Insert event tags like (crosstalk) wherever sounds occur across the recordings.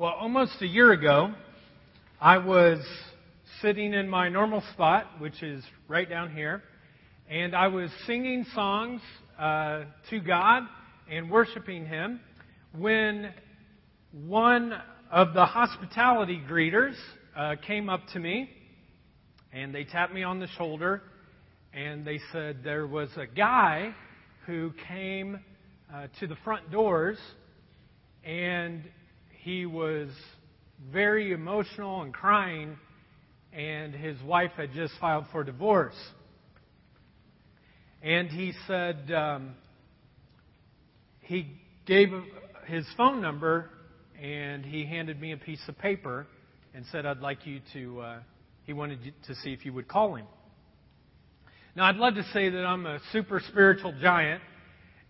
Well, almost a year ago, I was sitting in my normal spot, which is right down here, and I was singing songs uh, to God and worshiping Him when one of the hospitality greeters uh, came up to me and they tapped me on the shoulder and they said there was a guy who came uh, to the front doors and he was very emotional and crying, and his wife had just filed for divorce. And he said um, he gave his phone number and he handed me a piece of paper and said, I'd like you to, uh, he wanted to see if you would call him. Now, I'd love to say that I'm a super spiritual giant,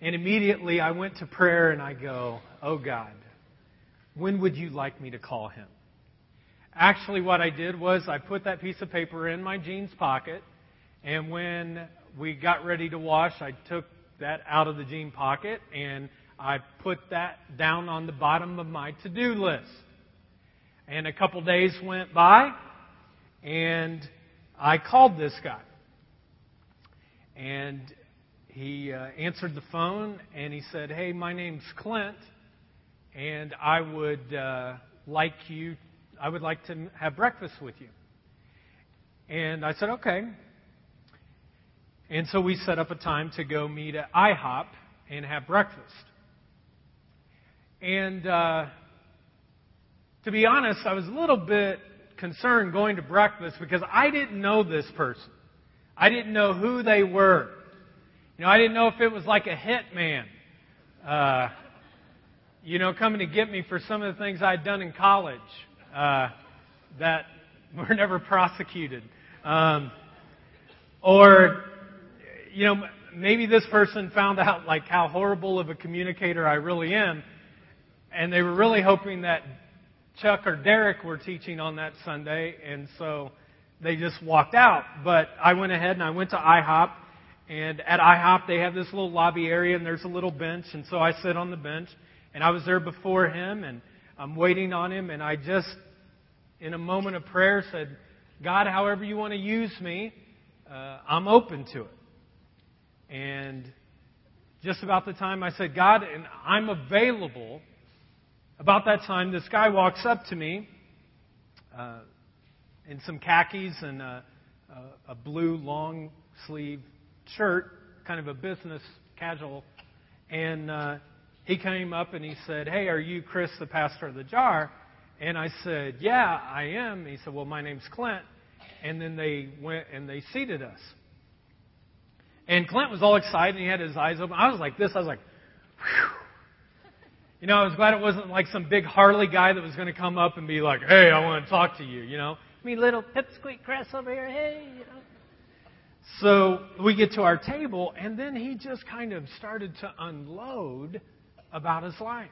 and immediately I went to prayer and I go, Oh God, when would you like me to call him? Actually, what I did was I put that piece of paper in my jeans pocket, and when we got ready to wash, I took that out of the jean pocket and I put that down on the bottom of my to do list. And a couple days went by, and I called this guy. And he uh, answered the phone and he said, Hey, my name's Clint and I would uh, like you, I would like to have breakfast with you. And I said, okay. And so we set up a time to go meet at IHOP and have breakfast. And uh, to be honest, I was a little bit concerned going to breakfast because I didn't know this person. I didn't know who they were. You know, I didn't know if it was like a hitman. Uh, you know, coming to get me for some of the things I'd done in college uh, that (laughs) were never prosecuted. Um, or, you know, maybe this person found out like how horrible of a communicator I really am, and they were really hoping that Chuck or Derek were teaching on that Sunday, and so they just walked out. But I went ahead and I went to IHOP, and at IHOP they have this little lobby area, and there's a little bench, and so I sit on the bench. And I was there before him, and I'm waiting on him, and I just, in a moment of prayer, said, God, however you want to use me, uh, I'm open to it. And just about the time I said, God, and I'm available, about that time, this guy walks up to me uh, in some khakis and a, a, a blue long sleeve shirt, kind of a business casual. And uh, he came up and he said, Hey, are you Chris, the pastor of the jar? And I said, Yeah, I am. He said, Well, my name's Clint. And then they went and they seated us. And Clint was all excited and he had his eyes open. I was like this. I was like, Whew. You know, I was glad it wasn't like some big Harley guy that was going to come up and be like, Hey, I want to talk to you, you know? Me little pipsqueak Chris over here, hey, you know. So we get to our table, and then he just kind of started to unload about his life.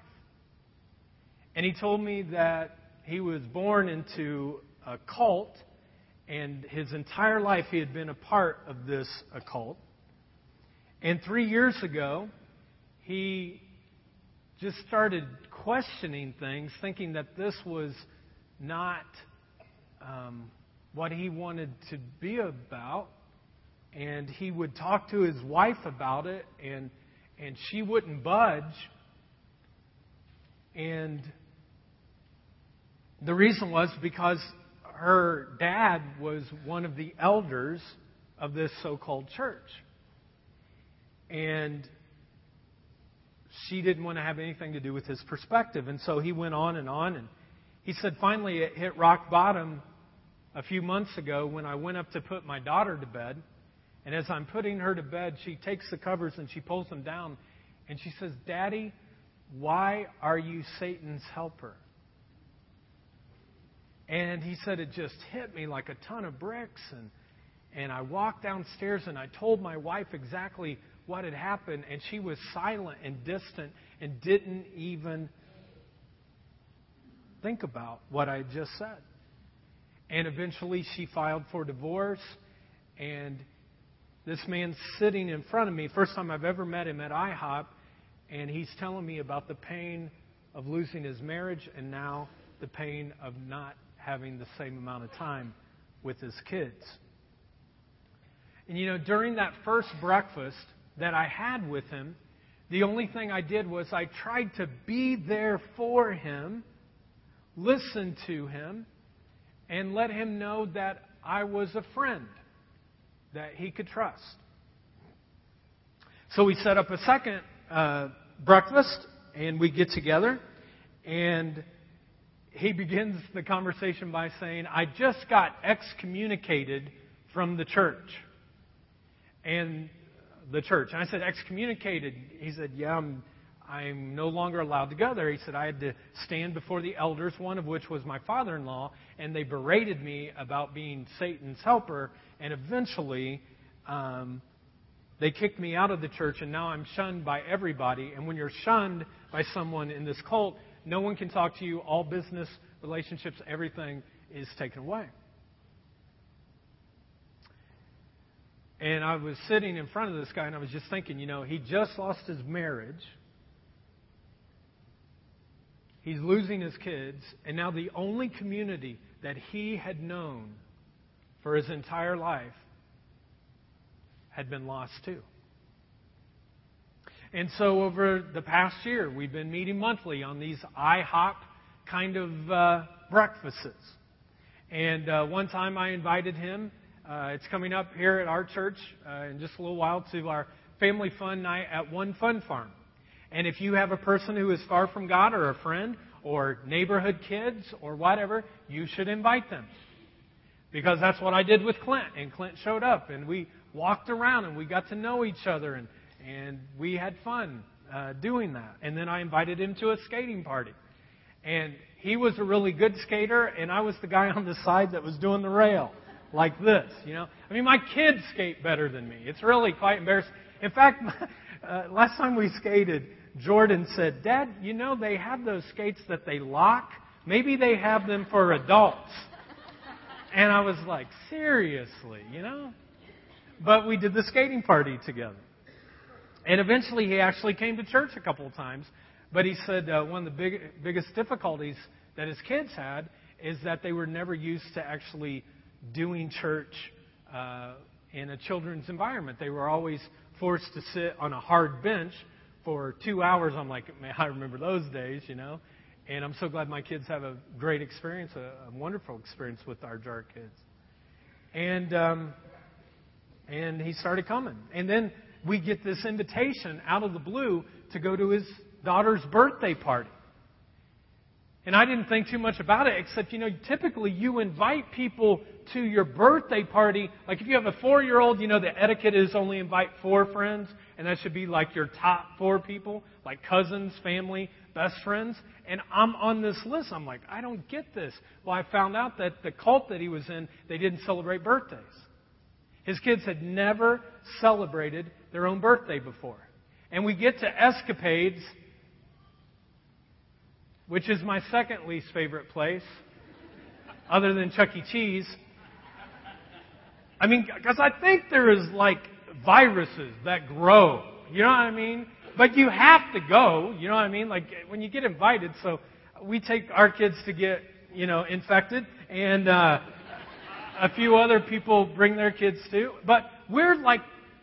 And he told me that he was born into a cult, and his entire life he had been a part of this occult. And three years ago, he just started questioning things, thinking that this was not um, what he wanted to be about. And he would talk to his wife about it, and, and she wouldn't budge. And the reason was because her dad was one of the elders of this so called church. And she didn't want to have anything to do with his perspective. And so he went on and on. And he said finally it hit rock bottom a few months ago when I went up to put my daughter to bed. And as I'm putting her to bed, she takes the covers and she pulls them down. And she says, Daddy, why are you Satan's helper? And he said it just hit me like a ton of bricks. And, and I walked downstairs and I told my wife exactly what had happened. And she was silent and distant and didn't even think about what I just said. And eventually she filed for divorce. And this man's sitting in front of me. First time I've ever met him at IHOP and he's telling me about the pain of losing his marriage and now the pain of not having the same amount of time with his kids. And you know, during that first breakfast that I had with him, the only thing I did was I tried to be there for him, listen to him, and let him know that I was a friend that he could trust. So we set up a second uh, breakfast, and we get together, and he begins the conversation by saying, I just got excommunicated from the church. And the church. And I said, excommunicated. He said, yeah, I'm, I'm no longer allowed to go there. He said, I had to stand before the elders, one of which was my father in law, and they berated me about being Satan's helper. And eventually, um, they kicked me out of the church, and now I'm shunned by everybody. And when you're shunned by someone in this cult, no one can talk to you. All business, relationships, everything is taken away. And I was sitting in front of this guy, and I was just thinking, you know, he just lost his marriage. He's losing his kids, and now the only community that he had known for his entire life had been lost too. And so, over the past year, we've been meeting monthly on these IHOP kind of uh, breakfasts. And uh, one time I invited him uh, it's coming up here at our church uh, in just a little while to our family fun night at One Fun Farm. And if you have a person who is far from God or a friend or neighborhood kids or whatever, you should invite them. Because that's what I did with Clint. And Clint showed up and we walked around and we got to know each other and, and we had fun uh, doing that. And then I invited him to a skating party. And he was a really good skater and I was the guy (laughs) on the side that was doing the rail like this, you know. I mean, my kids skate better than me. It's really quite embarrassing. In fact, (laughs) uh, last time we skated, Jordan said, Dad, you know, they have those skates that they lock. Maybe they have them for adults. And I was like, seriously, you know? But we did the skating party together. And eventually he actually came to church a couple of times. But he said uh, one of the big, biggest difficulties that his kids had is that they were never used to actually doing church uh, in a children's environment. They were always forced to sit on a hard bench for two hours. I'm like, man, I remember those days, you know. And I'm so glad my kids have a great experience, a, a wonderful experience with our jar kids. And um, and he started coming. And then we get this invitation out of the blue to go to his daughter's birthday party. And I didn't think too much about it, except, you know, typically you invite people to your birthday party. Like if you have a four year old, you know, the etiquette is only invite four friends, and that should be like your top four people, like cousins, family, best friends. And I'm on this list. I'm like, I don't get this. Well, I found out that the cult that he was in, they didn't celebrate birthdays. His kids had never celebrated their own birthday before. And we get to escapades which is my second least favorite place, other than Chuck E. Cheese. I mean, because I think there is like viruses that grow. You know what I mean? But you have to go. You know what I mean? Like when you get invited. So we take our kids to get you know infected, and uh, a few other people bring their kids too. But we're like,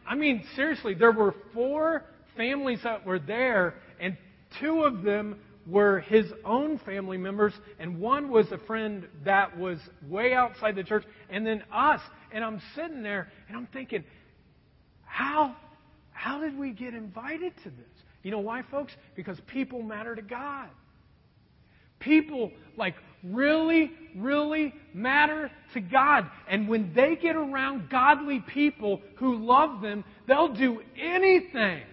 I mean, seriously, there were four families that were there, and two of them were his own family members, and one was a friend that was way outside the church, and then us. And I'm sitting there and I'm thinking, how, how did we get invited to this? You know why, folks? Because people matter to God. People, like, really, really matter to God. And when they get around godly people who love them, they'll do anything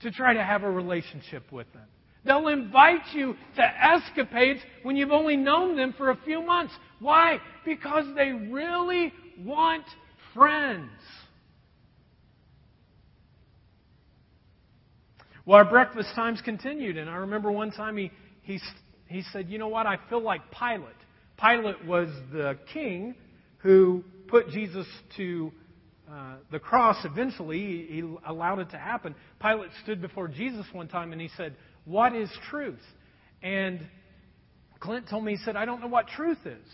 to try to have a relationship with them. They'll invite you to escapades when you've only known them for a few months. Why? Because they really want friends. Well, our breakfast times continued, and I remember one time he, he, he said, You know what? I feel like Pilate. Pilate was the king who put Jesus to uh, the cross eventually. He, he allowed it to happen. Pilate stood before Jesus one time and he said, what is truth? And Clint told me, he said, I don't know what truth is.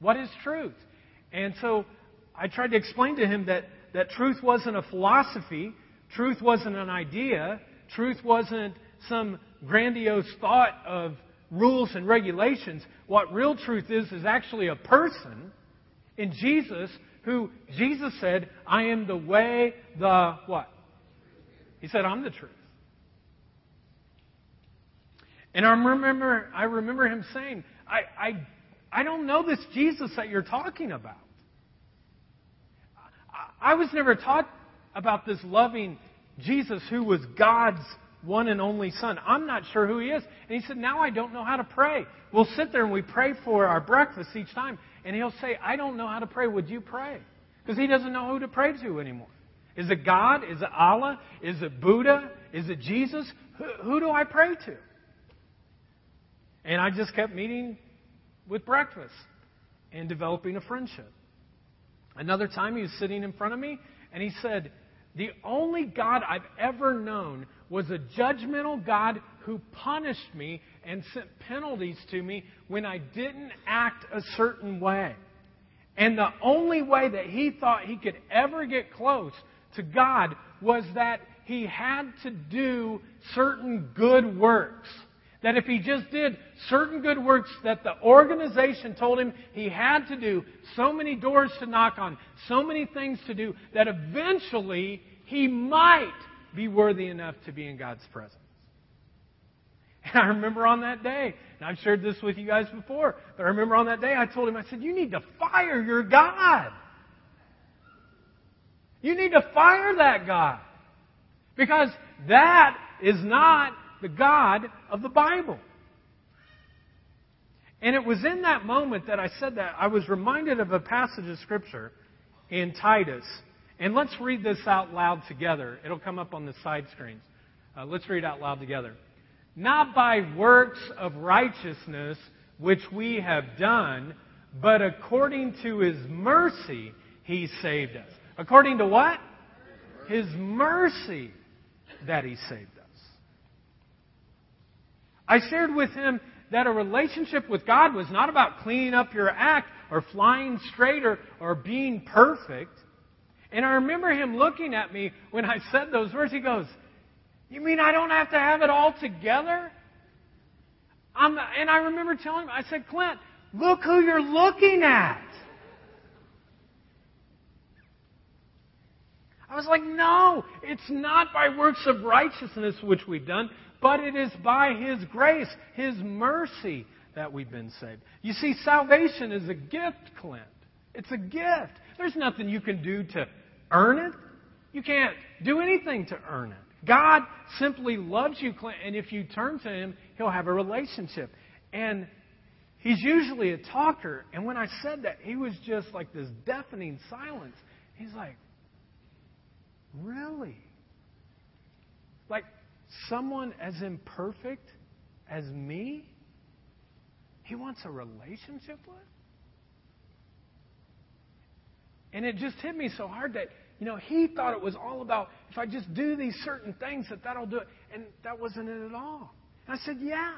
What is truth? And so I tried to explain to him that, that truth wasn't a philosophy, truth wasn't an idea, truth wasn't some grandiose thought of rules and regulations. What real truth is, is actually a person in Jesus who Jesus said, I am the way, the what? He said, I'm the truth. And I remember, I remember him saying, I, I, I don't know this Jesus that you're talking about. I, I was never taught about this loving Jesus who was God's one and only Son. I'm not sure who he is. And he said, Now I don't know how to pray. We'll sit there and we pray for our breakfast each time. And he'll say, I don't know how to pray. Would you pray? Because he doesn't know who to pray to anymore. Is it God? Is it Allah? Is it Buddha? Is it Jesus? Who, who do I pray to? And I just kept meeting with breakfast and developing a friendship. Another time he was sitting in front of me and he said, The only God I've ever known was a judgmental God who punished me and sent penalties to me when I didn't act a certain way. And the only way that he thought he could ever get close to God was that he had to do certain good works. That if he just did certain good works that the organization told him he had to do, so many doors to knock on, so many things to do, that eventually he might be worthy enough to be in God's presence. And I remember on that day, and I've shared this with you guys before, but I remember on that day I told him, I said, You need to fire your God. You need to fire that God. Because that is not the God of the Bible. And it was in that moment that I said that, I was reminded of a passage of Scripture in Titus and let's read this out loud together. It'll come up on the side screens. Uh, let's read out loud together. Not by works of righteousness which we have done, but according to his mercy he saved us. According to what? His mercy that he saved us. I shared with him that a relationship with God was not about cleaning up your act or flying straighter or being perfect. And I remember him looking at me when I said those words. He goes, You mean I don't have to have it all together? I'm, and I remember telling him, I said, Clint, look who you're looking at. I was like, no, it's not by works of righteousness which we've done, but it is by His grace, His mercy that we've been saved. You see, salvation is a gift, Clint. It's a gift. There's nothing you can do to earn it. You can't do anything to earn it. God simply loves you, and if you turn to Him, He'll have a relationship. And He's usually a talker. And when I said that, He was just like this deafening silence. He's like, Really? Like someone as imperfect as me? He wants a relationship with? And it just hit me so hard that you know, he thought it was all about if I just do these certain things that that'll do it. And that wasn't it at all. And I said, yeah.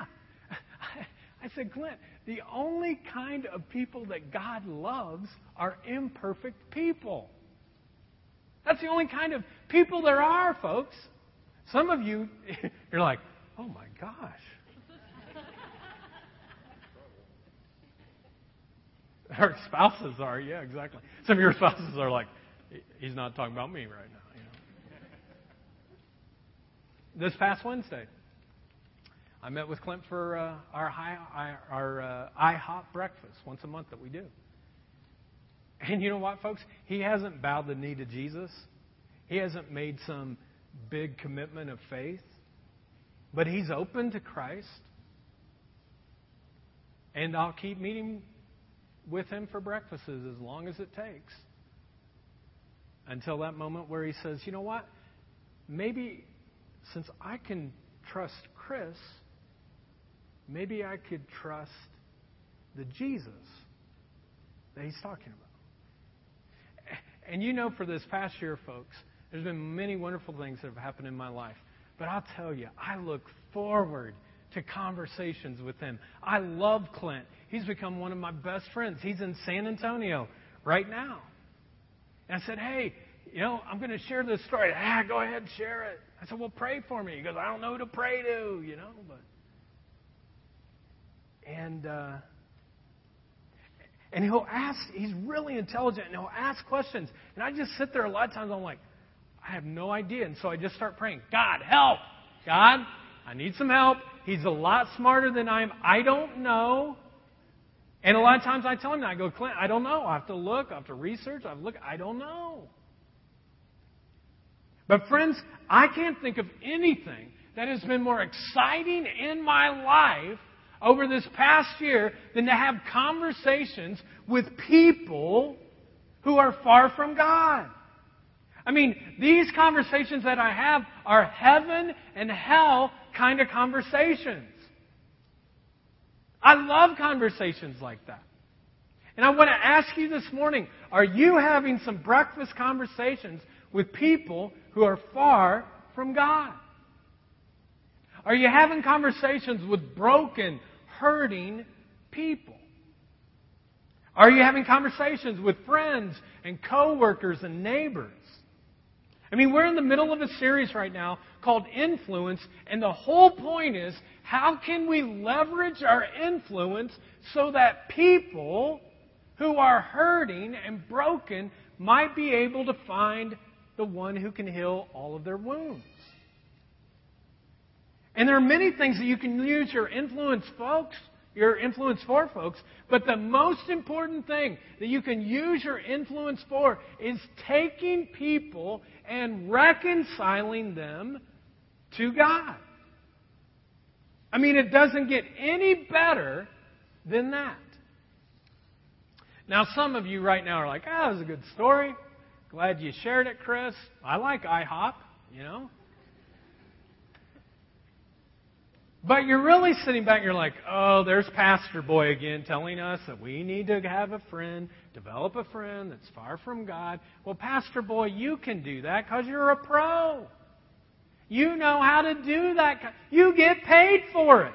(laughs) I said, Clint, the only kind of people that God loves are imperfect people. That's the only kind of people there are, folks. Some of you, (laughs) you're like, oh my gosh. (laughs) Our spouses are, yeah, exactly. Some of your spouses are like, he's not talking about me right now. You know. This past Wednesday, I met with Clint for uh, our, high, our uh, IHOP breakfast once a month that we do. And you know what, folks? He hasn't bowed the knee to Jesus. He hasn't made some big commitment of faith. But he's open to Christ. And I'll keep meeting with him for breakfasts as long as it takes until that moment where he says, you know what? Maybe since I can trust Chris, maybe I could trust the Jesus that he's talking about. And you know, for this past year, folks, there's been many wonderful things that have happened in my life. But I'll tell you, I look forward to conversations with him. I love Clint. He's become one of my best friends. He's in San Antonio right now. And I said, hey, you know, I'm going to share this story. Ah, go ahead, share it. I said, well, pray for me. He goes, I don't know who to pray to, you know, but. And, uh, and he'll ask, he's really intelligent, and he'll ask questions. And I just sit there a lot of times, I'm like, I have no idea. And so I just start praying, God, help! God, I need some help. He's a lot smarter than I am. I don't know. And a lot of times I tell him, I go, Clint, I don't know. I have to look. I have to research. I have to look. I don't know. But friends, I can't think of anything that has been more exciting in my life over this past year than to have conversations with people who are far from God. I mean, these conversations that I have are heaven and hell kind of conversations. I love conversations like that. And I want to ask you this morning are you having some breakfast conversations with people who are far from God? Are you having conversations with broken, hurting people? Are you having conversations with friends and coworkers and neighbors? I mean, we're in the middle of a series right now called Influence, and the whole point is how can we leverage our influence so that people who are hurting and broken might be able to find the one who can heal all of their wounds? And there are many things that you can use your influence, folks, your influence for, folks. But the most important thing that you can use your influence for is taking people and reconciling them to God. I mean, it doesn't get any better than that. Now, some of you right now are like, oh, that was a good story. Glad you shared it, Chris. I like IHOP, you know. But you're really sitting back and you're like, oh, there's Pastor Boy again telling us that we need to have a friend, develop a friend that's far from God. Well, Pastor Boy, you can do that because you're a pro. You know how to do that. You get paid for it.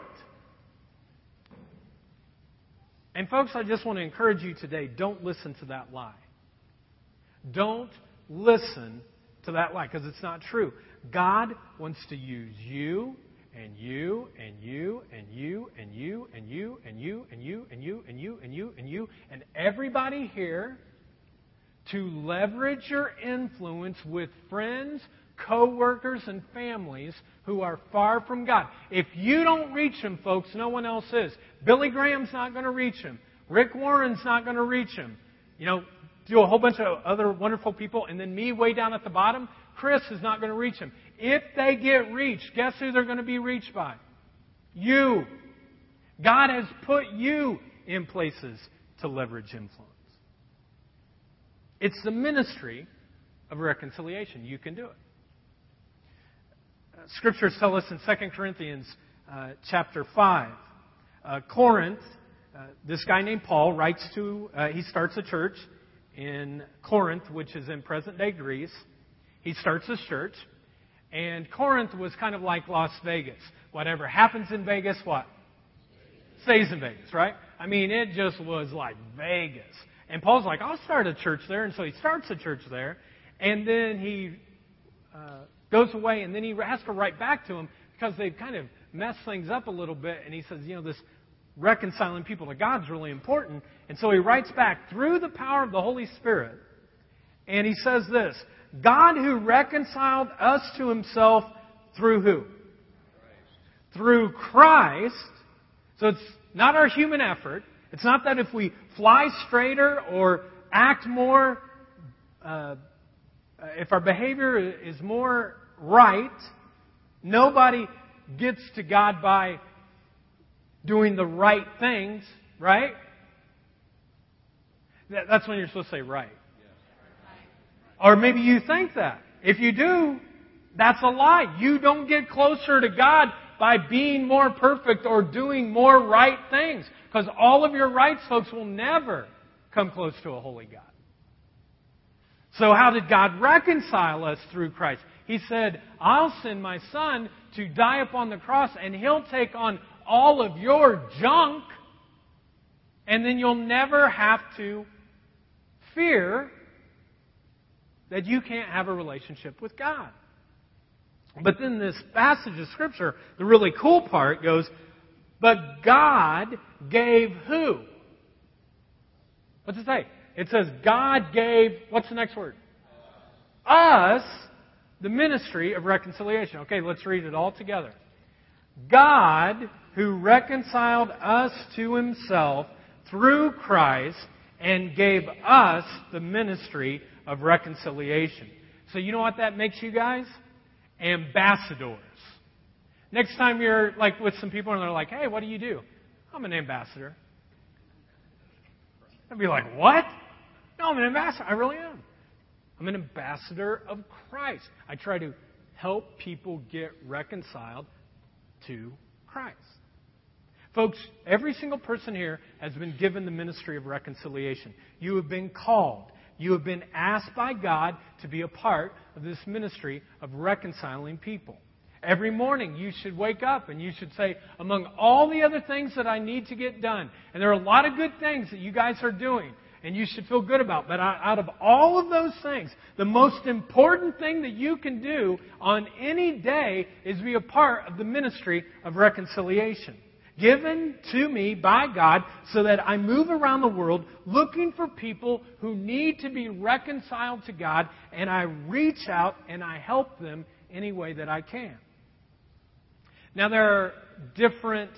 And folks, I just want to encourage you today don't listen to that lie. Don't listen to that lie because it's not true. God wants to use you and you and you and you and you and you and you and you and you and you and you and you and everybody here to leverage your influence with friends, co-workers and families who are far from God. If you don't reach them, folks, no one else is. Billy Graham's not going to reach them. Rick Warren's not going to reach them. You know, do a whole bunch of other wonderful people, and then me way down at the bottom, Chris is not going to reach them. If they get reached, guess who they're going to be reached by? You. God has put you in places to leverage influence. It's the ministry of reconciliation. You can do it. Scriptures tell us in 2 Corinthians uh, chapter 5, uh, Corinth, uh, this guy named Paul writes to, uh, he starts a church in Corinth, which is in present day Greece. He starts this church. And Corinth was kind of like Las Vegas. Whatever happens in Vegas, what? Stays in Vegas, right? I mean, it just was like Vegas. And Paul's like, I'll start a church there. And so he starts a church there. And then he uh, goes away. And then he has to write back to him because they've kind of messed things up a little bit. And he says, you know, this reconciling people to God is really important. And so he writes back through the power of the Holy Spirit. And he says this God who reconciled us to himself through who? Christ. Through Christ. So it's not our human effort. It's not that if we fly straighter or act more, uh, if our behavior is more right, nobody gets to God by doing the right things, right? That's when you're supposed to say right. Or maybe you think that. If you do, that's a lie. You don't get closer to God by being more perfect or doing more right things. Because all of your rights, folks, will never come close to a holy God. So how did God reconcile us through Christ? He said, I'll send my son to die upon the cross, and He'll take on all of your junk, and then you'll never have to fear that you can't have a relationship with God. But then this passage of Scripture, the really cool part goes, but God gave who? What's it say? It says, God gave, what's the next word? Us the ministry of reconciliation. Okay, let's read it all together. God, who reconciled us to himself through Christ and gave us the ministry of reconciliation. So, you know what that makes you guys? Ambassadors. Next time you're like with some people and they're like, hey, what do you do? I'm an ambassador. I'd be like, what? No, I'm an ambassador. I really am. I'm an ambassador of Christ. I try to help people get reconciled to Christ. Folks, every single person here has been given the ministry of reconciliation. You have been called. You have been asked by God to be a part of this ministry of reconciling people. Every morning you should wake up and you should say, among all the other things that I need to get done, and there are a lot of good things that you guys are doing, and you should feel good about. But out of all of those things, the most important thing that you can do on any day is be a part of the ministry of reconciliation. Given to me by God so that I move around the world looking for people who need to be reconciled to God and I reach out and I help them any way that I can. Now, there are different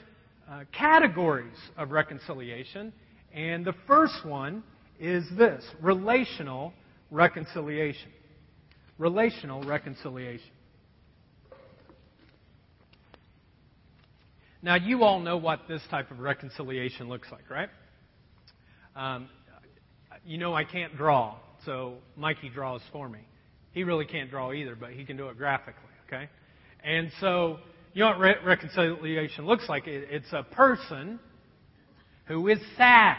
uh, categories of reconciliation, and the first one is this relational reconciliation. Relational reconciliation. Now, you all know what this type of reconciliation looks like, right? Um, you know I can't draw, so Mikey draws for me. He really can't draw either, but he can do it graphically, okay? And so, you know what re- reconciliation looks like? It, it's a person who is sad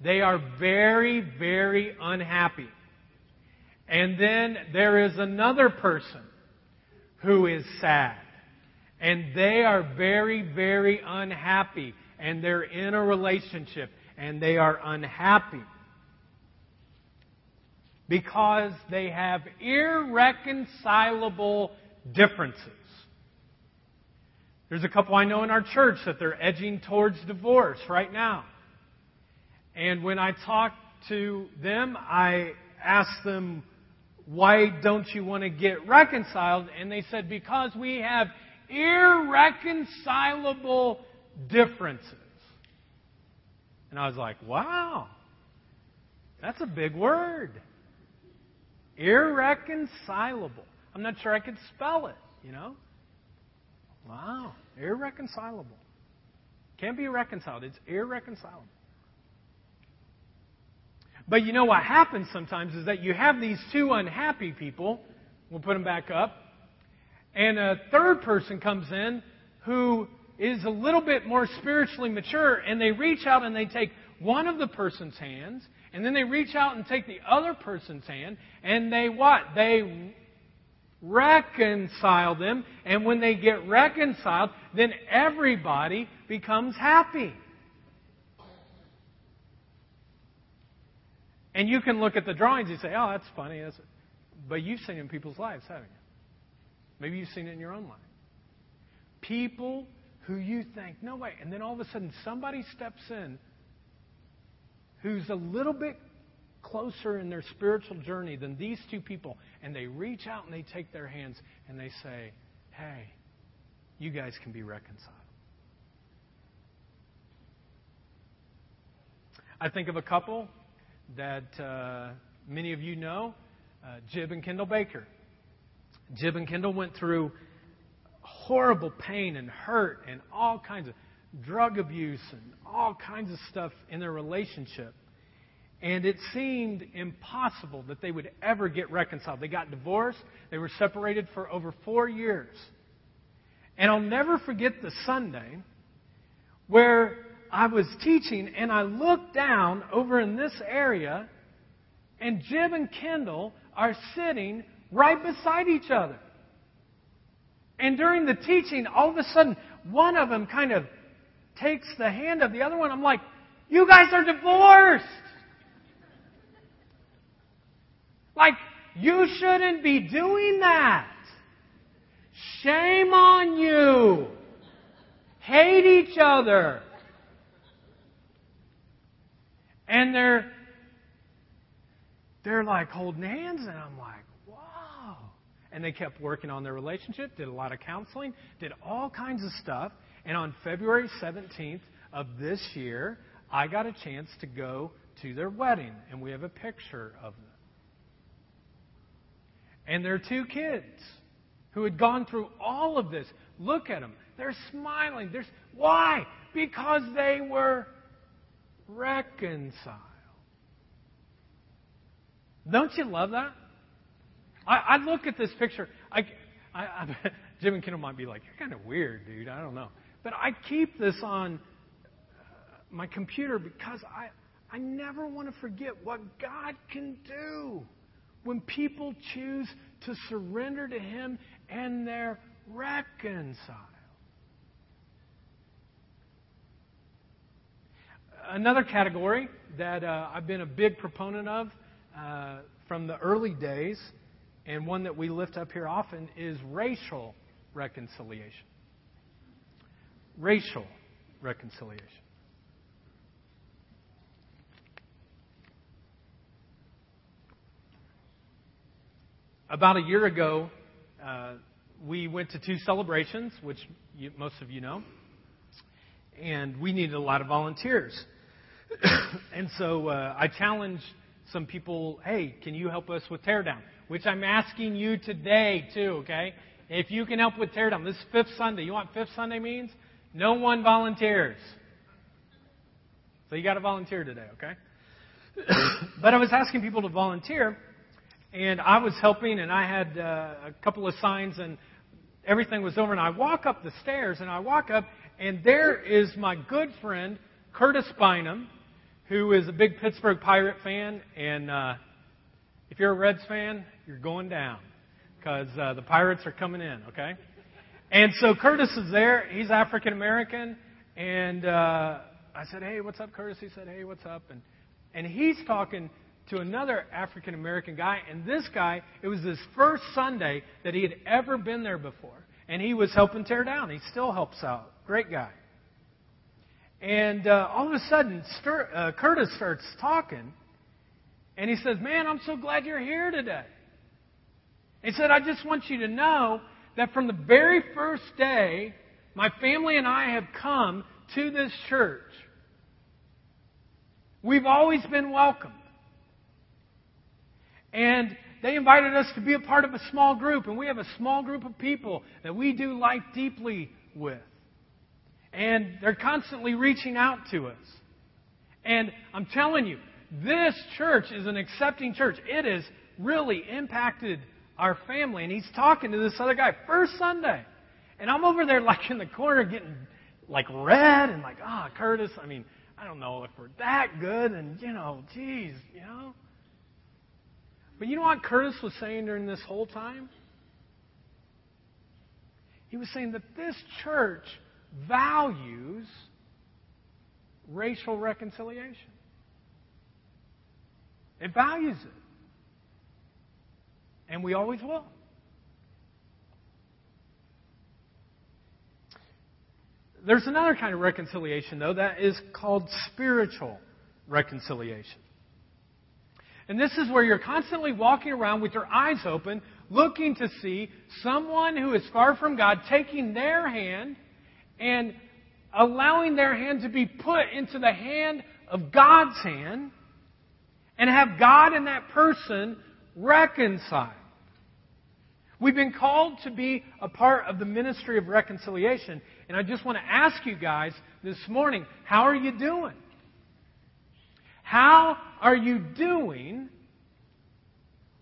they are very, very unhappy. And then there is another person who is sad. And they are very, very unhappy. And they're in a relationship. And they are unhappy. Because they have irreconcilable differences. There's a couple I know in our church that they're edging towards divorce right now. And when I talk to them, I ask them, why don't you want to get reconciled? And they said, because we have irreconcilable differences. And I was like, wow, that's a big word. Irreconcilable. I'm not sure I could spell it, you know? Wow, irreconcilable. Can't be reconciled. It's irreconcilable. But you know what happens sometimes is that you have these two unhappy people, we'll put them back up, and a third person comes in who is a little bit more spiritually mature, and they reach out and they take one of the person's hands, and then they reach out and take the other person's hand, and they what? They reconcile them, and when they get reconciled, then everybody becomes happy. And you can look at the drawings and say, oh, that's funny. That's... But you've seen it in people's lives, haven't you? Maybe you've seen it in your own life. People who you think, no way. And then all of a sudden somebody steps in who's a little bit closer in their spiritual journey than these two people. And they reach out and they take their hands and they say, hey, you guys can be reconciled. I think of a couple that uh, many of you know, uh, Jib and Kendall Baker. Jib and Kendall went through horrible pain and hurt and all kinds of drug abuse and all kinds of stuff in their relationship. And it seemed impossible that they would ever get reconciled. They got divorced. They were separated for over four years. And I'll never forget the Sunday where I was teaching and I looked down over in this area, and Jib and Kendall are sitting right beside each other. And during the teaching, all of a sudden, one of them kind of takes the hand of the other one. I'm like, you guys are divorced. Like, you shouldn't be doing that. Shame on you. Hate each other. And they're they're like holding hands and I'm like, wow. And they kept working on their relationship, did a lot of counseling, did all kinds of stuff. And on February 17th of this year, I got a chance to go to their wedding, and we have a picture of them. And their two kids who had gone through all of this. Look at them. They're smiling. They're, why? Because they were reconciled. Don't you love that? I, I look at this picture. I, I, I, Jib and Kendall might be like, "You're kind of weird, dude." I don't know, but I keep this on uh, my computer because I I never want to forget what God can do when people choose to surrender to Him and they're reconciled. Another category that uh, I've been a big proponent of uh, from the early days, and one that we lift up here often, is racial reconciliation. Racial reconciliation. About a year ago, uh, we went to two celebrations, which you, most of you know, and we needed a lot of volunteers. (coughs) and so uh, I challenged some people, hey, can you help us with teardown? Which I'm asking you today, too, okay? If you can help with teardown, this is fifth Sunday. You want fifth Sunday means? No one volunteers. So you got to volunteer today, okay? (coughs) but I was asking people to volunteer, and I was helping, and I had uh, a couple of signs, and everything was over. And I walk up the stairs, and I walk up, and there is my good friend Curtis Bynum, who is a big Pittsburgh Pirate fan, and uh, if you're a Reds fan, you're going down because uh, the Pirates are coming in. Okay, and so Curtis is there. He's African American, and uh, I said, "Hey, what's up, Curtis?" He said, "Hey, what's up?" And and he's talking to another African American guy, and this guy, it was his first Sunday that he had ever been there before, and he was helping tear down. He still helps out. Great guy. And uh, all of a sudden, Stur- uh, Curtis starts talking, and he says, Man, I'm so glad you're here today. He said, I just want you to know that from the very first day, my family and I have come to this church. We've always been welcomed. And they invited us to be a part of a small group, and we have a small group of people that we do life deeply with. And they're constantly reaching out to us. And I'm telling you, this church is an accepting church. It has really impacted our family. And he's talking to this other guy first Sunday. And I'm over there like in the corner getting like red and like, ah, oh, Curtis, I mean, I don't know if we're that good and you know, geez, you know. But you know what Curtis was saying during this whole time? He was saying that this church values racial reconciliation. It values it. And we always will. There's another kind of reconciliation, though, that is called spiritual reconciliation. And this is where you're constantly walking around with your eyes open, looking to see someone who is far from God, taking their hand and allowing their hand to be put into the hand of God's hand and have God and that person reconciled. We've been called to be a part of the ministry of reconciliation. And I just want to ask you guys this morning how are you doing? How are you doing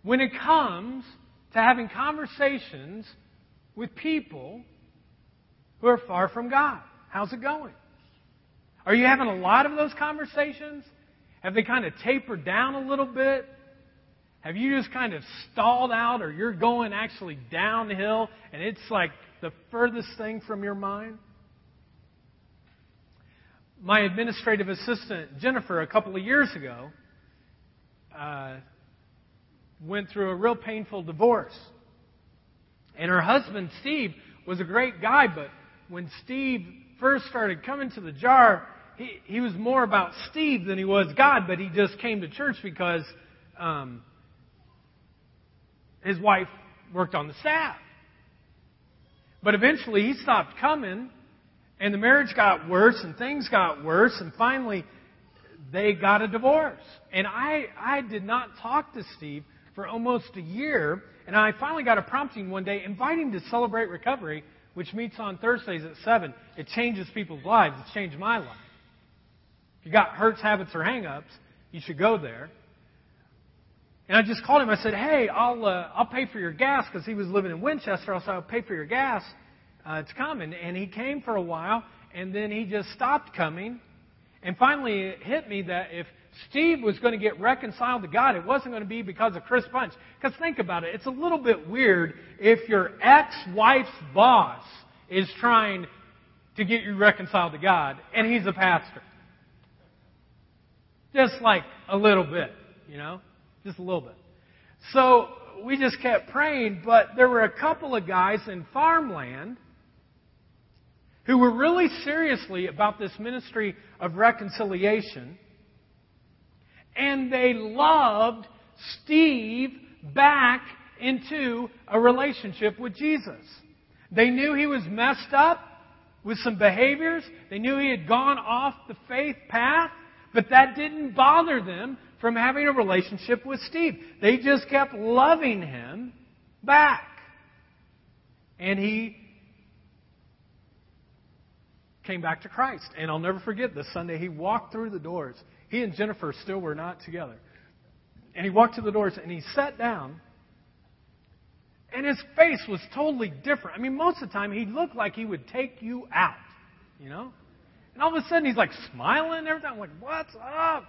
when it comes to having conversations with people who are far from God. How's it going? Are you having a lot of those conversations? Have they kind of tapered down a little bit? Have you just kind of stalled out or you're going actually downhill and it's like the furthest thing from your mind? My administrative assistant, Jennifer, a couple of years ago, uh, went through a real painful divorce. And her husband, Steve, was a great guy, but when Steve first started coming to the jar, he, he was more about Steve than he was God, but he just came to church because um, his wife worked on the staff. But eventually he stopped coming, and the marriage got worse, and things got worse, and finally they got a divorce. And I, I did not talk to Steve for almost a year, and I finally got a prompting one day inviting him to celebrate recovery, which meets on Thursdays at 7. It changes people's lives. It's changed my life. If you got hurts, habits, or hang-ups, you should go there. And I just called him. I said, "Hey, I'll uh, I'll pay for your gas because he was living in Winchester. I said, I'll pay for your gas uh, to come." And he came for a while, and then he just stopped coming. And finally, it hit me that if Steve was going to get reconciled to God, it wasn't going to be because of Chris Bunch. Because think about it, it's a little bit weird if your ex-wife's boss is trying to get you reconciled to God, and he's a pastor. Just like a little bit, you know? Just a little bit. So we just kept praying, but there were a couple of guys in farmland who were really seriously about this ministry of reconciliation. And they loved Steve back into a relationship with Jesus. They knew he was messed up with some behaviors. They knew he had gone off the faith path. But that didn't bother them from having a relationship with Steve. They just kept loving him back. And he came back to Christ. And I'll never forget this Sunday, he walked through the doors. He and Jennifer still were not together. And he walked to the doors and he sat down. And his face was totally different. I mean, most of the time he looked like he would take you out, you know? And all of a sudden he's like smiling and everything. I'm like, what's up?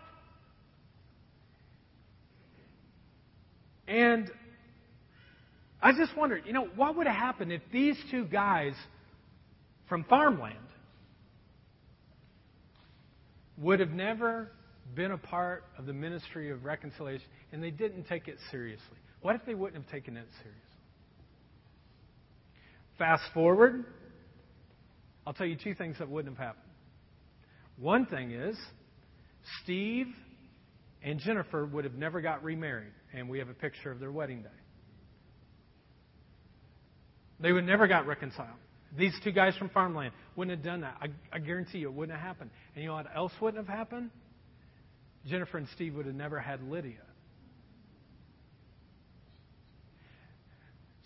And I just wondered, you know, what would have happened if these two guys from farmland would have never been a part of the ministry of reconciliation and they didn't take it seriously? What if they wouldn't have taken it seriously? Fast forward, I'll tell you two things that wouldn't have happened. One thing is, Steve and Jennifer would have never got remarried, and we have a picture of their wedding day. They would never got reconciled. These two guys from farmland wouldn't have done that. I, I guarantee you it wouldn't have happened. And you know what else wouldn't have happened? Jennifer and Steve would have never had Lydia.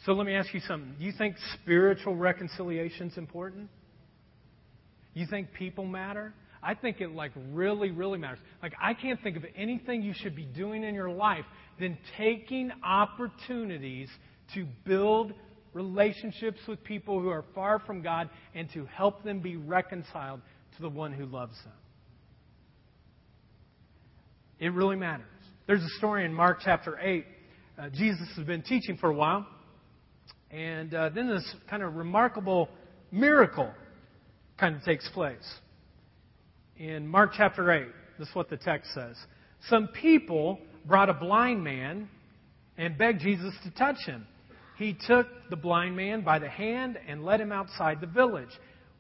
So let me ask you something. Do you think spiritual reconciliation is important? You think people matter? I think it like really, really matters. Like I can't think of anything you should be doing in your life than taking opportunities to build relationships with people who are far from God and to help them be reconciled to the one who loves them. It really matters. There's a story in Mark chapter 8. Uh, Jesus has been teaching for a while. And uh, then this kind of remarkable miracle kind of takes place in Mark chapter 8. This is what the text says. Some people brought a blind man and begged Jesus to touch him. He took the blind man by the hand and led him outside the village.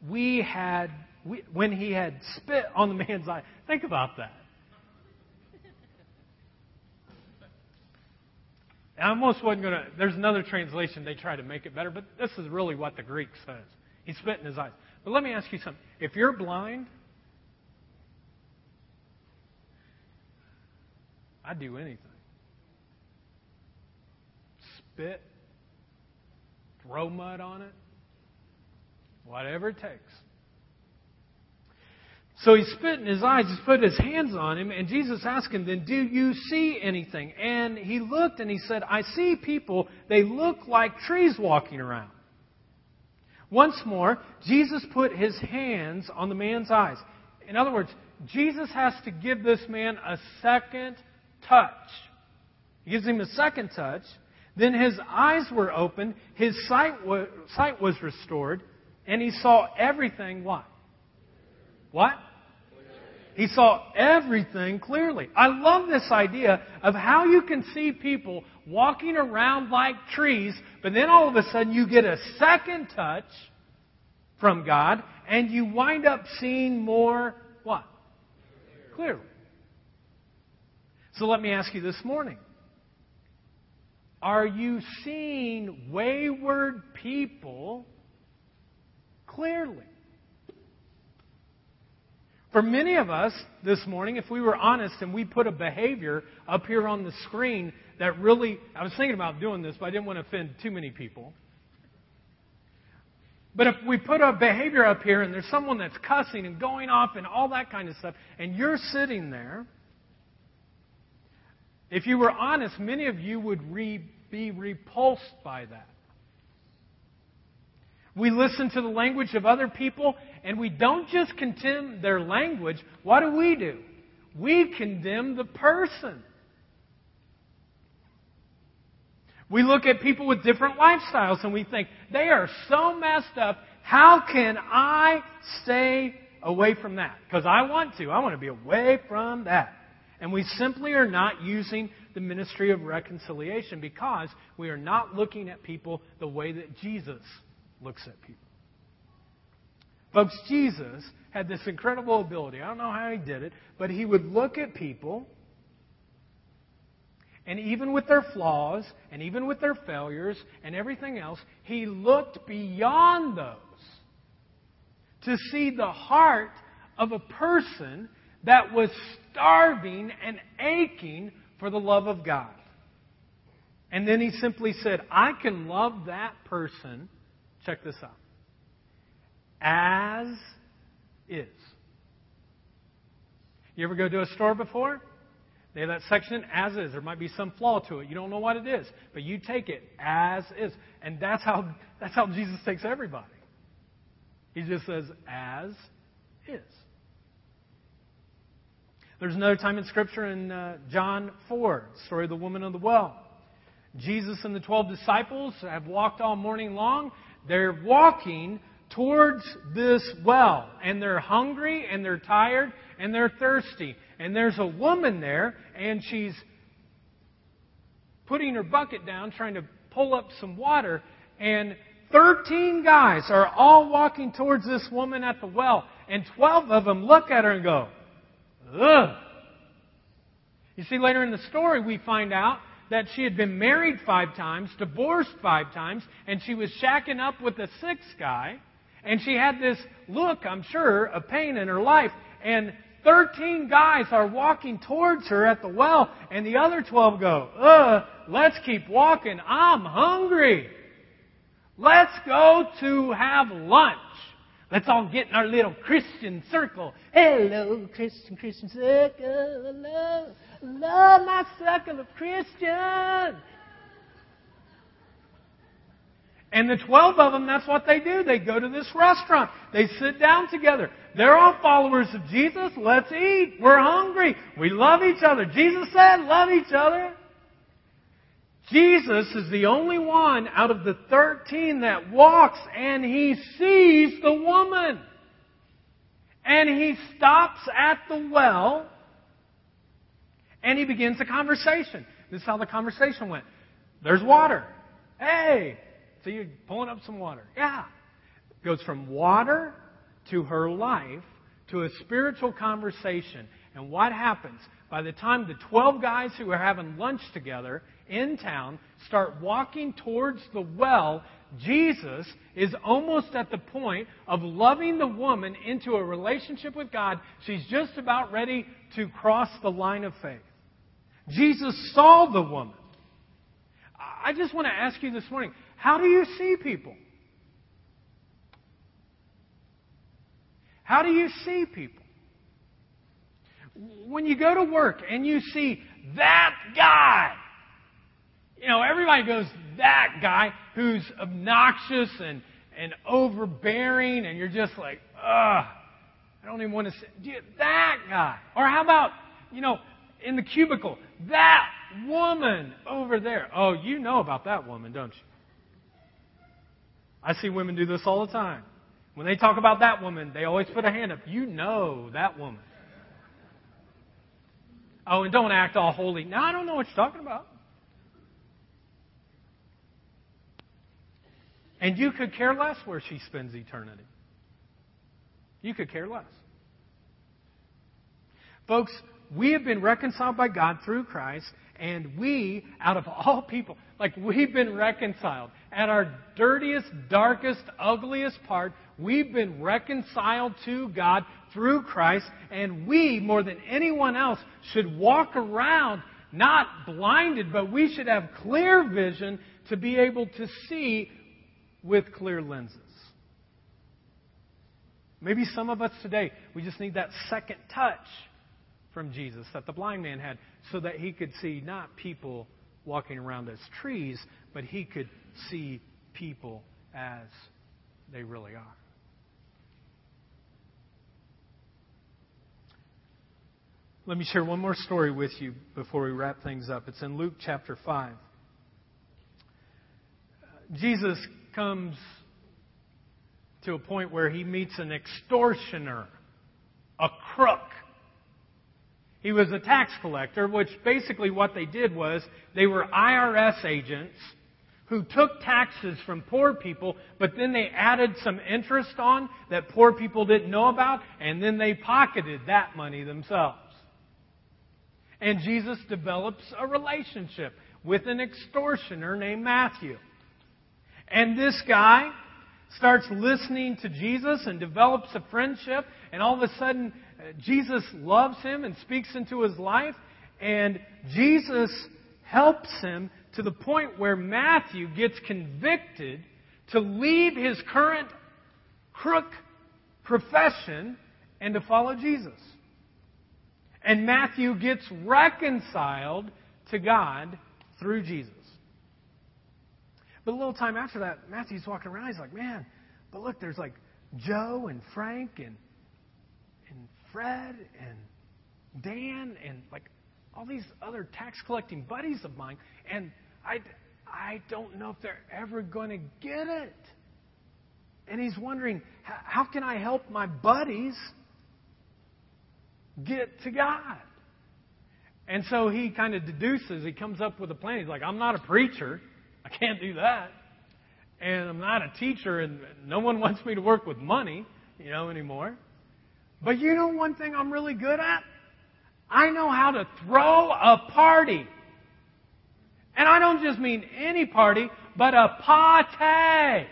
We had, we, when he had spit on the (laughs) man's eye, think about that. I almost wasn't going to. There's another translation they try to make it better, but this is really what the Greek says. He spit in his eyes. But let me ask you something. If you're blind I'd do anything. Spit, throw mud on it, whatever it takes. So he spit in his eyes, he put his hands on him, and Jesus asked him, Then do you see anything? And he looked and he said, I see people, they look like trees walking around. Once more, Jesus put his hands on the man's eyes. In other words, Jesus has to give this man a second touch. He gives him a second touch. Then his eyes were opened, his sight was, sight was restored, and he saw everything what? What? He saw everything clearly. I love this idea of how you can see people walking around like trees, but then all of a sudden you get a second touch from God, and you wind up seeing more what? Clearly. So let me ask you this morning. Are you seeing wayward people clearly? For many of us this morning, if we were honest and we put a behavior up here on the screen that really, I was thinking about doing this, but I didn't want to offend too many people. But if we put a behavior up here and there's someone that's cussing and going off and all that kind of stuff, and you're sitting there, if you were honest, many of you would re- be repulsed by that. We listen to the language of other people and we don't just condemn their language. What do we do? We condemn the person. We look at people with different lifestyles and we think, they are so messed up. How can I stay away from that? Because I want to. I want to be away from that. And we simply are not using the ministry of reconciliation because we are not looking at people the way that Jesus looks at people. Folks, Jesus had this incredible ability. I don't know how he did it, but he would look at people and even with their flaws, and even with their failures, and everything else, he looked beyond those to see the heart of a person that was starving and aching for the love of God. And then he simply said, I can love that person, check this out, as is. You ever go to a store before? They have that section as is. There might be some flaw to it. You don't know what it is, but you take it as is. And that's how, that's how Jesus takes everybody. He just says, as is. There's another time in Scripture in uh, John 4, story of the woman of the well. Jesus and the 12 disciples have walked all morning long. They're walking towards this well, and they're hungry, and they're tired, and they're thirsty and there's a woman there, and she's putting her bucket down, trying to pull up some water, and 13 guys are all walking towards this woman at the well, and 12 of them look at her and go, ugh. You see, later in the story, we find out that she had been married five times, divorced five times, and she was shacking up with a sixth guy. And she had this look, I'm sure, of pain in her life. And 13 guys are walking towards her at the well, and the other 12 go, uh, let's keep walking. I'm hungry. Let's go to have lunch. Let's all get in our little Christian circle. Hello, Christian, Christian circle. Hello, hello, my circle of Christians. And the 12 of them, that's what they do. They go to this restaurant. They sit down together. They're all followers of Jesus. Let's eat. We're hungry. We love each other. Jesus said, love each other. Jesus is the only one out of the 13 that walks and he sees the woman. And he stops at the well and he begins a conversation. This is how the conversation went. There's water. Hey, so you're pulling up some water. Yeah. It goes from water to her life to a spiritual conversation. And what happens? By the time the 12 guys who are having lunch together in town start walking towards the well, Jesus is almost at the point of loving the woman into a relationship with God. She's just about ready to cross the line of faith. Jesus saw the woman. I just want to ask you this morning how do you see people? How do you see people? When you go to work and you see that guy, you know, everybody goes, that guy who's obnoxious and, and overbearing, and you're just like, ugh, I don't even want to say, that guy. Or how about, you know, in the cubicle, that woman over there. Oh, you know about that woman, don't you? I see women do this all the time. When they talk about that woman, they always put a hand up. You know that woman. Oh, and don't act all holy. Now, I don't know what you're talking about. And you could care less where she spends eternity. You could care less. Folks, we have been reconciled by God through Christ, and we, out of all people, like we've been reconciled. At our dirtiest, darkest, ugliest part, we've been reconciled to God through Christ, and we, more than anyone else, should walk around not blinded, but we should have clear vision to be able to see with clear lenses. Maybe some of us today, we just need that second touch from Jesus that the blind man had so that he could see not people walking around as trees, but he could see people as they really are. Let me share one more story with you before we wrap things up. It's in Luke chapter 5. Jesus comes to a point where he meets an extortioner, a crook. He was a tax collector, which basically what they did was they were IRS agents who took taxes from poor people, but then they added some interest on that poor people didn't know about, and then they pocketed that money themselves. And Jesus develops a relationship with an extortioner named Matthew. And this guy starts listening to Jesus and develops a friendship, and all of a sudden, Jesus loves him and speaks into his life, and Jesus helps him to the point where Matthew gets convicted to leave his current crook profession and to follow Jesus. And Matthew gets reconciled to God through Jesus. But a little time after that, Matthew's walking around. He's like, man, but look, there's like Joe and Frank and Fred and Dan and like all these other tax collecting buddies of mine, and I I don't know if they're ever going to get it. And he's wondering, how can I help my buddies get to God? And so he kind of deduces, he comes up with a plan. He's like, I'm not a preacher. I can't do that. And I'm not a teacher, and no one (laughs) wants me to work with money, you know, anymore. But you know one thing I'm really good at? I know how to throw a party. And I don't just mean any party, but a party.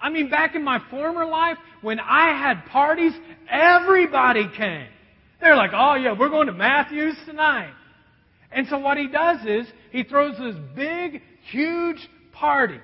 I mean, back in my former life, when I had parties, everybody came. They're like, oh yeah, we're going to Matthew's tonight. And so what he does is, he throws this big, huge party.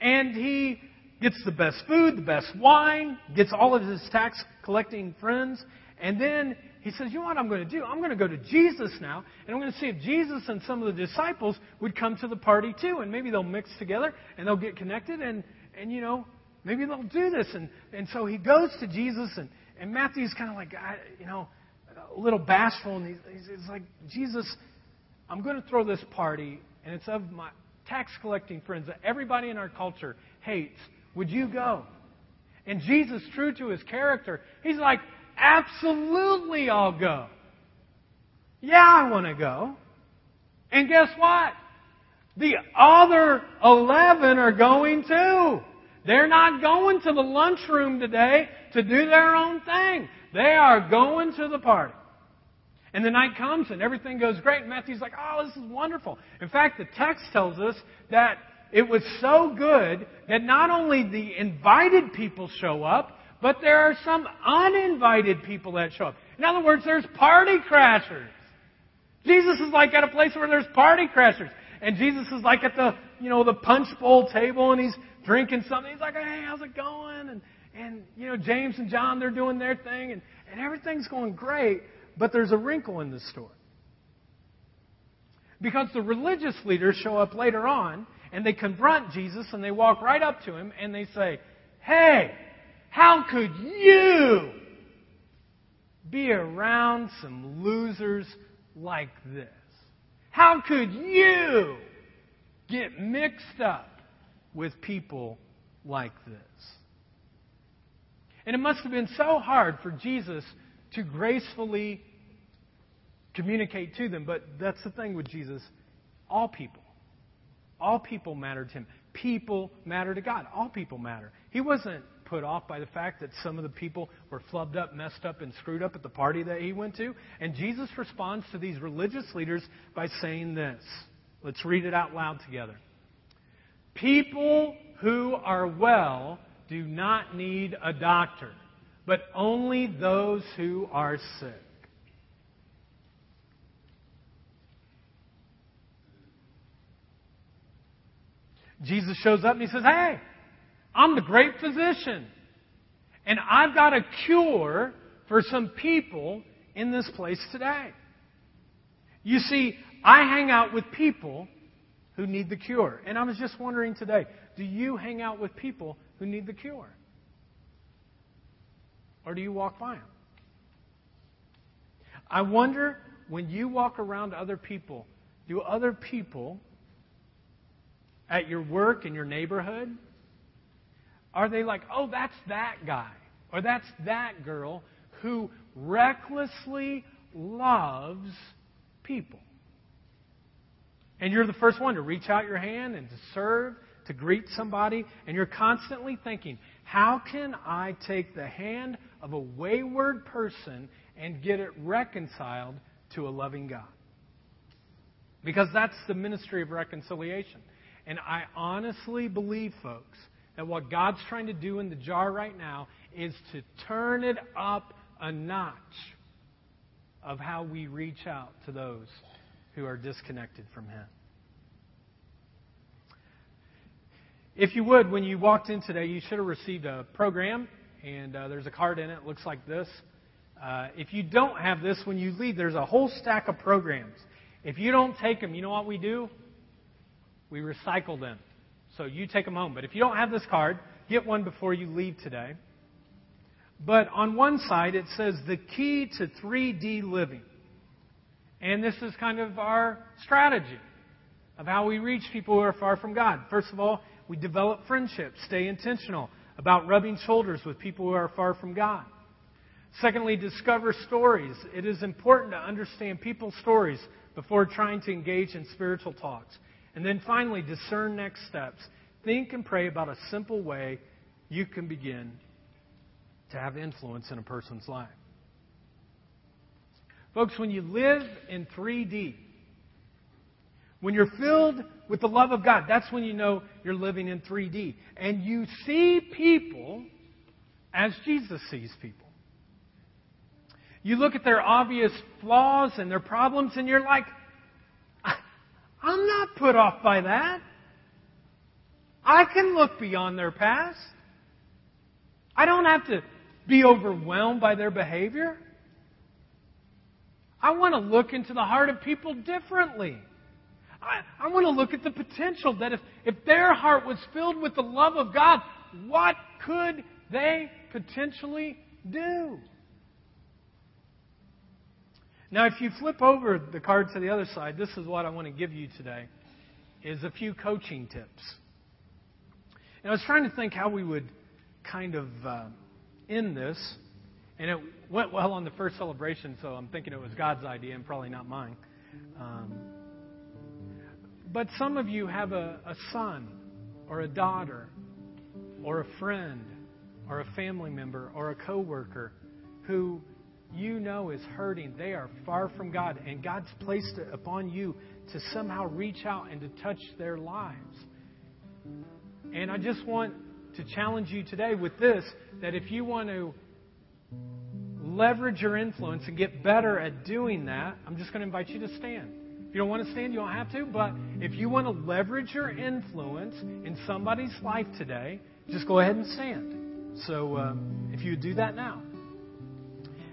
And he gets the best food, the best wine, gets all of his tax collecting friends, and then he says, You know what I'm going to do? I'm going to go to Jesus now, and I'm going to see if Jesus and some of the disciples would come to the party too, and maybe they'll mix together and they'll get connected, and, and you know, maybe they'll do this. And, and so he goes to Jesus, and, and Matthew's kind of like, you know, a little bashful, and he's, he's like, Jesus, I'm going to throw this party, and it's of my tax collecting friends that everybody in our culture hates. Would you go? And Jesus, true to his character, he's like, Absolutely, I'll go. Yeah, I want to go. And guess what? The other 11 are going too. They're not going to the lunchroom today to do their own thing. They are going to the party. And the night comes and everything goes great. And Matthew's like, oh, this is wonderful. In fact, the text tells us that it was so good that not only the invited people show up, but there are some uninvited people that show up. In other words, there's party crashers. Jesus is like at a place where there's party crashers. And Jesus is like at the, you know, the punch bowl table and he's drinking something. He's like, hey, how's it going? And, and, you know, James and John, they're doing their thing and, and everything's going great. But there's a wrinkle in the story. Because the religious leaders show up later on and they confront Jesus and they walk right up to him and they say, Hey, how could you be around some losers like this? How could you get mixed up with people like this? And it must have been so hard for Jesus to gracefully communicate to them. But that's the thing with Jesus. All people. All people matter to him. People matter to God. All people matter. He wasn't put off by the fact that some of the people were flubbed up, messed up, and screwed up at the party that he went to. And Jesus responds to these religious leaders by saying this. Let's read it out loud together. People who are well do not need a doctor, but only those who are sick. Jesus shows up and he says, Hey, I'm the great physician. And I've got a cure for some people in this place today. You see, I hang out with people who need the cure. And I was just wondering today do you hang out with people who need the cure? Or do you walk by them? I wonder when you walk around other people, do other people at your work in your neighborhood, are they like, oh, that's that guy or that's that girl who recklessly loves people? And you're the first one to reach out your hand and to serve, to greet somebody, and you're constantly thinking, how can I take the hand of a wayward person and get it reconciled to a loving God? Because that's the ministry of reconciliation. And I honestly believe, folks, that what God's trying to do in the jar right now is to turn it up a notch of how we reach out to those who are disconnected from Him. If you would, when you walked in today, you should have received a program, and uh, there's a card in it. it looks like this. Uh, if you don't have this when you leave, there's a whole stack of programs. If you don't take them, you know what we do? We recycle them. So you take them home. But if you don't have this card, get one before you leave today. But on one side, it says the key to 3D living. And this is kind of our strategy of how we reach people who are far from God. First of all, we develop friendships, stay intentional about rubbing shoulders with people who are far from God. Secondly, discover stories. It is important to understand people's stories before trying to engage in spiritual talks. And then finally, discern next steps. Think and pray about a simple way you can begin to have influence in a person's life. Folks, when you live in 3D, when you're filled with the love of God, that's when you know you're living in 3D. And you see people as Jesus sees people. You look at their obvious flaws and their problems, and you're like, I'm not put off by that. I can look beyond their past. I don't have to be overwhelmed by their behavior. I want to look into the heart of people differently. I, I want to look at the potential that if, if their heart was filled with the love of God, what could they potentially do? Now, if you flip over the card to the other side, this is what I want to give you today, is a few coaching tips. And I was trying to think how we would kind of uh, end this, and it went well on the first celebration, so I'm thinking it was God's idea and probably not mine. Um, but some of you have a, a son or a daughter or a friend or a family member or a coworker who you know is hurting. They are far from God, and God's placed it upon you to somehow reach out and to touch their lives. And I just want to challenge you today with this that if you want to leverage your influence and get better at doing that, I'm just going to invite you to stand. If you don't want to stand, you don't have to, but if you want to leverage your influence in somebody's life today, just go ahead and stand. So um, if you would do that now.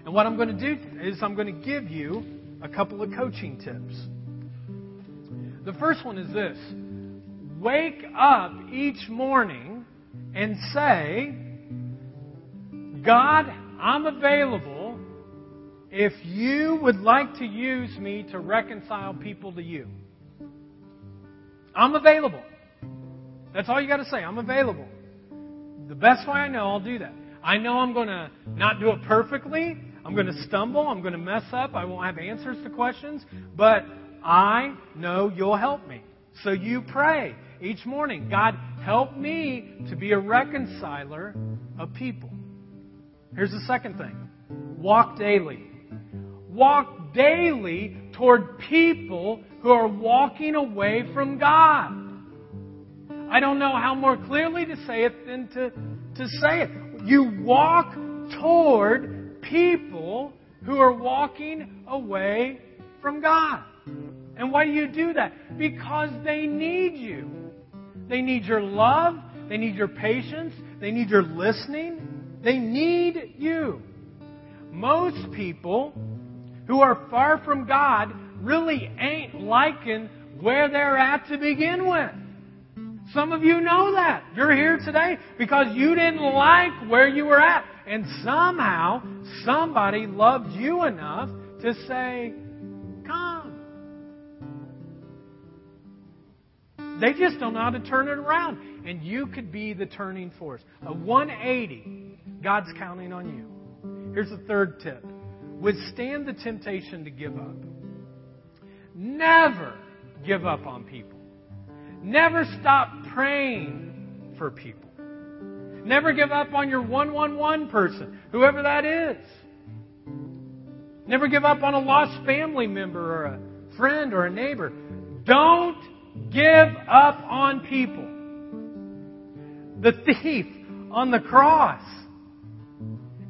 And what I'm going to do is I'm going to give you a couple of coaching tips. The first one is this wake up each morning and say, God, I'm available if you would like to use me to reconcile people to you, I'm available. That's all you got to say. I'm available. The best way I know, I'll do that. I know I'm going to not do it perfectly. I'm going to stumble. I'm going to mess up. I won't have answers to questions. But I know you'll help me. So you pray each morning God, help me to be a reconciler of people. Here's the second thing walk daily. Walk daily toward people who are walking away from God. I don't know how more clearly to say it than to, to say it. You walk toward people who are walking away from God. And why do you do that? Because they need you. They need your love. They need your patience. They need your listening. They need you. Most people who are far from God really ain't liking where they're at to begin with. Some of you know that. You're here today because you didn't like where you were at. And somehow, somebody loved you enough to say, Come. They just don't know how to turn it around. And you could be the turning force. A 180, God's counting on you. Here's the third tip withstand the temptation to give up. Never give up on people. Never stop praying for people. Never give up on your 111 person, whoever that is. Never give up on a lost family member or a friend or a neighbor. Don't give up on people. The thief on the cross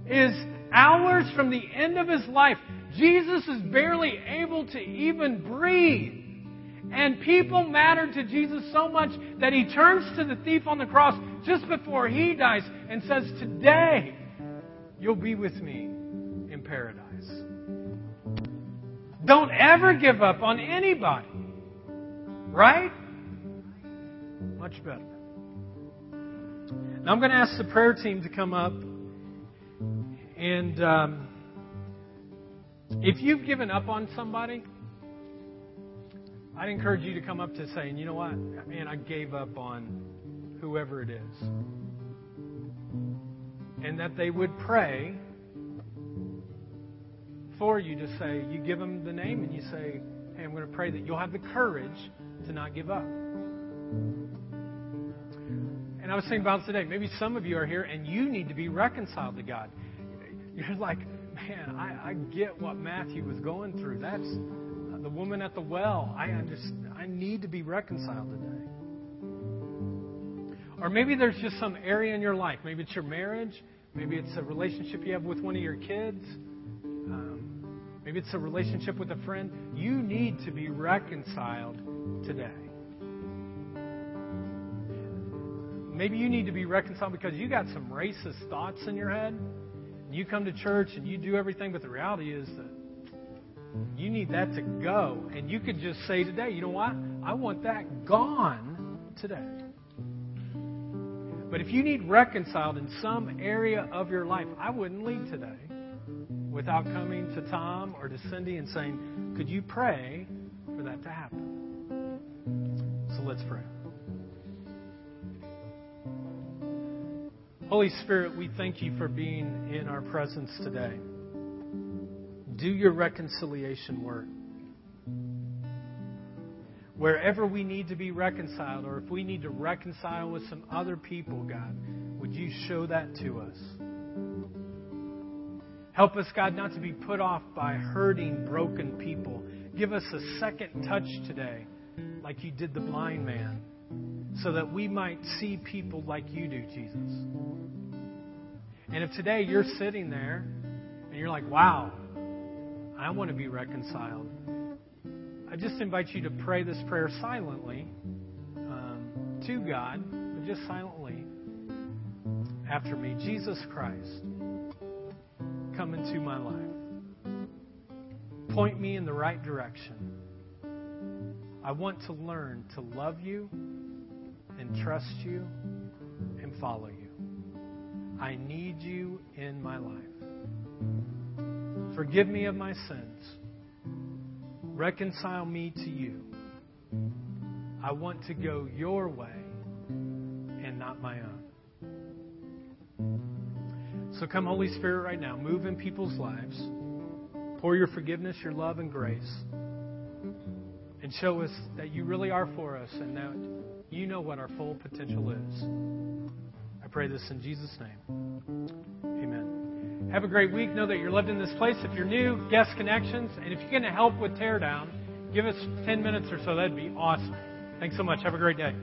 is hours from the end of his life. Jesus is barely able to even breathe. And people mattered to Jesus so much that he turns to the thief on the cross just before he dies and says, Today you'll be with me in paradise. Don't ever give up on anybody. Right? Much better. Now I'm going to ask the prayer team to come up. And um, if you've given up on somebody, I'd encourage you to come up to saying, you know what? Man, I gave up on whoever it is. And that they would pray for you to say, you give them the name and you say, hey, I'm going to pray that you'll have the courage to not give up. And I was thinking about today, maybe some of you are here and you need to be reconciled to God. You're like, man, I, I get what Matthew was going through. That's the woman at the well. I understand. I need to be reconciled today. Or maybe there's just some area in your life. Maybe it's your marriage. Maybe it's a relationship you have with one of your kids. Um, maybe it's a relationship with a friend. You need to be reconciled today. Maybe you need to be reconciled because you got some racist thoughts in your head. You come to church and you do everything, but the reality is that you need that to go. And you could just say today, you know what? I want that gone today. But if you need reconciled in some area of your life, I wouldn't leave today without coming to Tom or to Cindy and saying, Could you pray for that to happen? So let's pray. Holy Spirit, we thank you for being in our presence today do your reconciliation work. Wherever we need to be reconciled, or if we need to reconcile with some other people, God, would you show that to us? Help us, God, not to be put off by hurting, broken people. Give us a second touch today, like you did the blind man, so that we might see people like you do, Jesus. And if today you're sitting there and you're like, wow, I want to be reconciled. I just invite you to pray this prayer silently um, to God, but just silently after me. Jesus Christ, come into my life. Point me in the right direction. I want to learn to love you and trust you and follow you. I need you in my life. Forgive me of my sins. Reconcile me to you. I want to go your way and not my own. So come, Holy Spirit, right now. Move in people's lives. Pour your forgiveness, your love, and grace. And show us that you really are for us and that you know what our full potential is. I pray this in Jesus' name. Have a great week. Know that you're loved in this place. If you're new, guest connections. And if you're going to help with teardown, give us 10 minutes or so. That'd be awesome. Thanks so much. Have a great day.